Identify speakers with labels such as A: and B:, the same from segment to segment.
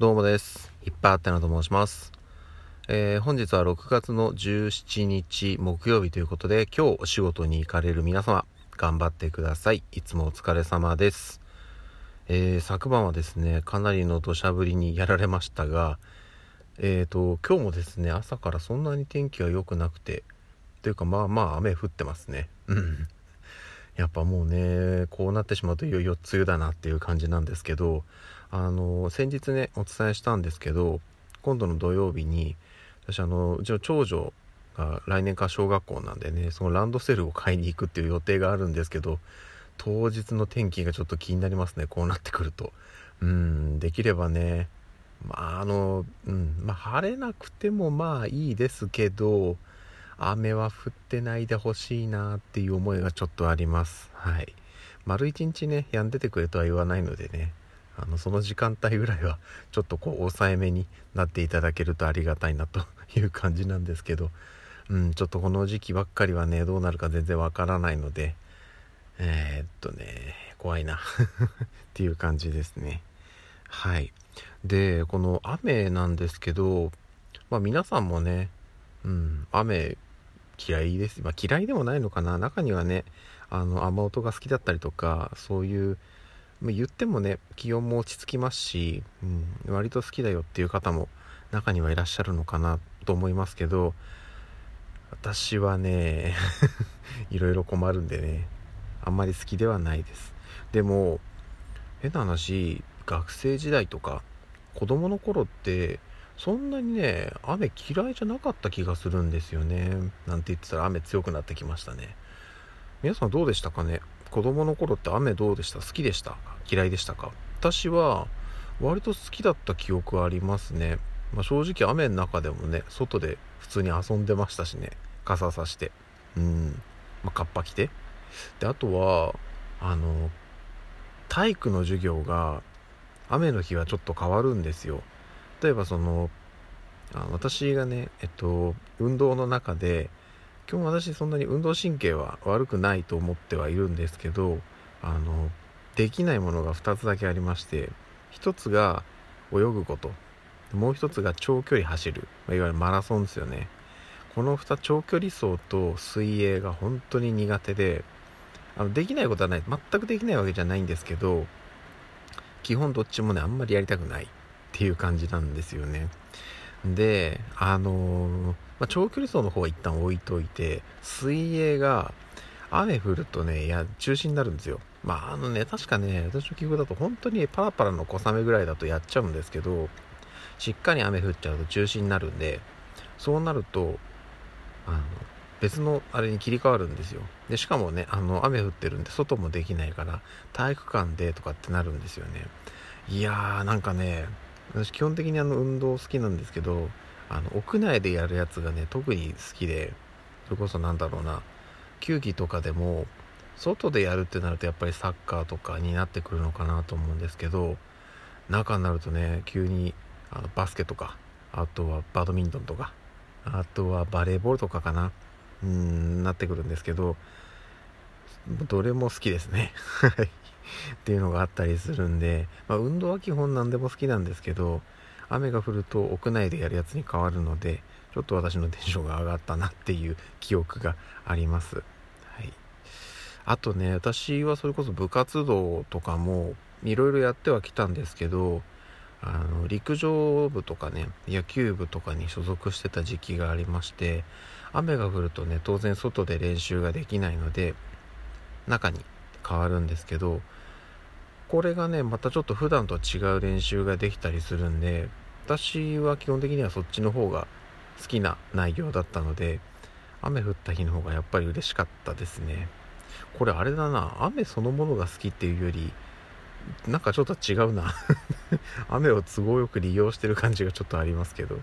A: どうもです。いっぱいあってなと申します。えー、本日は6月の17日木曜日ということで、今日お仕事に行かれる皆様、頑張ってください。いつもお疲れ様です。えー、昨晩はですね、かなりの土砂降りにやられましたが、えーと、今日もですね、朝からそんなに天気は良くなくて、というかまあまあ雨降ってますね。うん。やっぱもうね、こうなってしまうといよいよ梅雨だなっていう感じなんですけど、あの、先日ね、お伝えしたんですけど、今度の土曜日に、私あの、うちの長女が来年から小学校なんでね、そのランドセルを買いに行くっていう予定があるんですけど、当日の天気がちょっと気になりますね、こうなってくると。うん、できればね、まあ、あの、うん、まあ、晴れなくてもまあいいですけど、雨は降ってないでほしいなっていう思いがちょっとあります。はい。丸一日ね、止んでてくれとは言わないのでね、あの、その時間帯ぐらいは、ちょっとこう、抑えめになっていただけるとありがたいなという感じなんですけど、うん、ちょっとこの時期ばっかりはね、どうなるか全然わからないので、えー、っとね、怖いな っていう感じですね。はい。で、この雨なんですけど、まあ皆さんもね、うん、雨嫌いです。まあ、嫌いでもないのかな。中にはね、あの、雨音が好きだったりとか、そういう、まあ、言ってもね、気温も落ち着きますし、うん、割と好きだよっていう方も中にはいらっしゃるのかなと思いますけど、私はね、いろいろ困るんでね、あんまり好きではないです。でも、変な話、学生時代とか、子供の頃って、そんなにね、雨嫌いじゃなかった気がするんですよね。なんて言ってたら雨強くなってきましたね。皆さんどうでしたかね？子供の頃って雨どうでした？好きでした？嫌いでしたか？私は割と好きだった記憶はありますね。まあ、正直雨の中でもね、外で普通に遊んでましたしね。傘さして。うん。まあ、カッパ着て。で、あとは、あの、体育の授業が雨の日はちょっと変わるんですよ。例えばそのあ私がねえっと運動の中で今日私そんなに運動神経は悪くないと思ってはいるんですけどあのできないものが2つだけありまして1つが泳ぐこともう1つが長距離走るいわゆるマラソンですよねこの2長距離走と水泳が本当に苦手であのできないことはない全くできないわけじゃないんですけど基本どっちもねあんまりやりたくないっていう感じなんですよね。で、あのー、まあ、長距離走の方は一旦置いといて、水泳が雨降るとね、いや、中止になるんですよ。まあ、あのね、確かね、私の記憶だと本当にパラパラの小雨ぐらいだとやっちゃうんですけど、しっかり雨降っちゃうと中止になるんで、そうなると、あの、別のあれに切り替わるんですよ。で、しかもね、あの、雨降ってるんで外もできないから、体育館でとかってなるんですよね。いやー、なんかね、私基本的にあの運動好きなんですけどあの屋内でやるやつがね特に好きでそれこそなんだろうな球技とかでも外でやるってなるとやっぱりサッカーとかになってくるのかなと思うんですけど中になるとね急にあのバスケとかあとはバドミントンとかあとはバレーボールとかかなうんなってくるんですけどどれも好きですね。っていうのがあったりするんで、まあ、運動は基本何でも好きなんですけど雨が降ると屋内でやるやつに変わるのでちょっと私のテンションが上がったなっていう記憶があります、はい、あとね私はそれこそ部活動とかもいろいろやってはきたんですけどあの陸上部とかね野球部とかに所属してた時期がありまして雨が降るとね当然外で練習ができないので中に変わるんですけどこれがねまたちょっと普段とは違う練習ができたりするんで私は基本的にはそっちの方が好きな内容だったので雨降った日の方がやっぱり嬉しかったですね。これあれだな雨そのものが好きっていうよりなんかちょっと違うな。雨を都合よく利用してる感じがちょっとありますけど。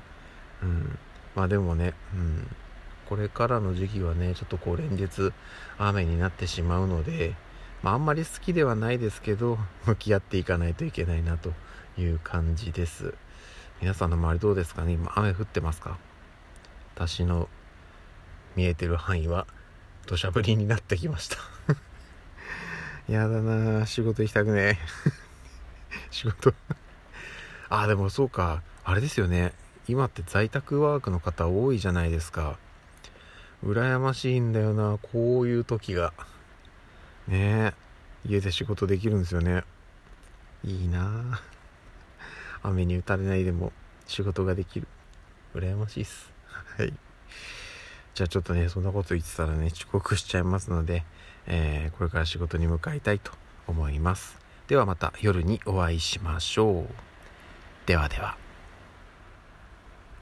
A: うん。まあでもねうん。これからの時期はねちょっとこう連日雨になってしまうのでまあ、あんまり好きではないですけど、向き合っていかないといけないなという感じです。皆さんの周りどうですかね？今雨降ってますか？私の見えてる範囲は土砂降りになってきました やだな仕事行きたくね 仕事あ、でもそうか。あれですよね。今って在宅ワークの方多いじゃないですか。羨ましいんだよな、こういう時が。ねえ。家で仕事できるんですよね。いいな雨に打たれないでも仕事ができる。羨ましいっす。はい。じゃあちょっとね、そんなこと言ってたらね、遅刻しちゃいますので、えー、これから仕事に向かいたいと思います。ではまた夜にお会いしましょう。ではでは。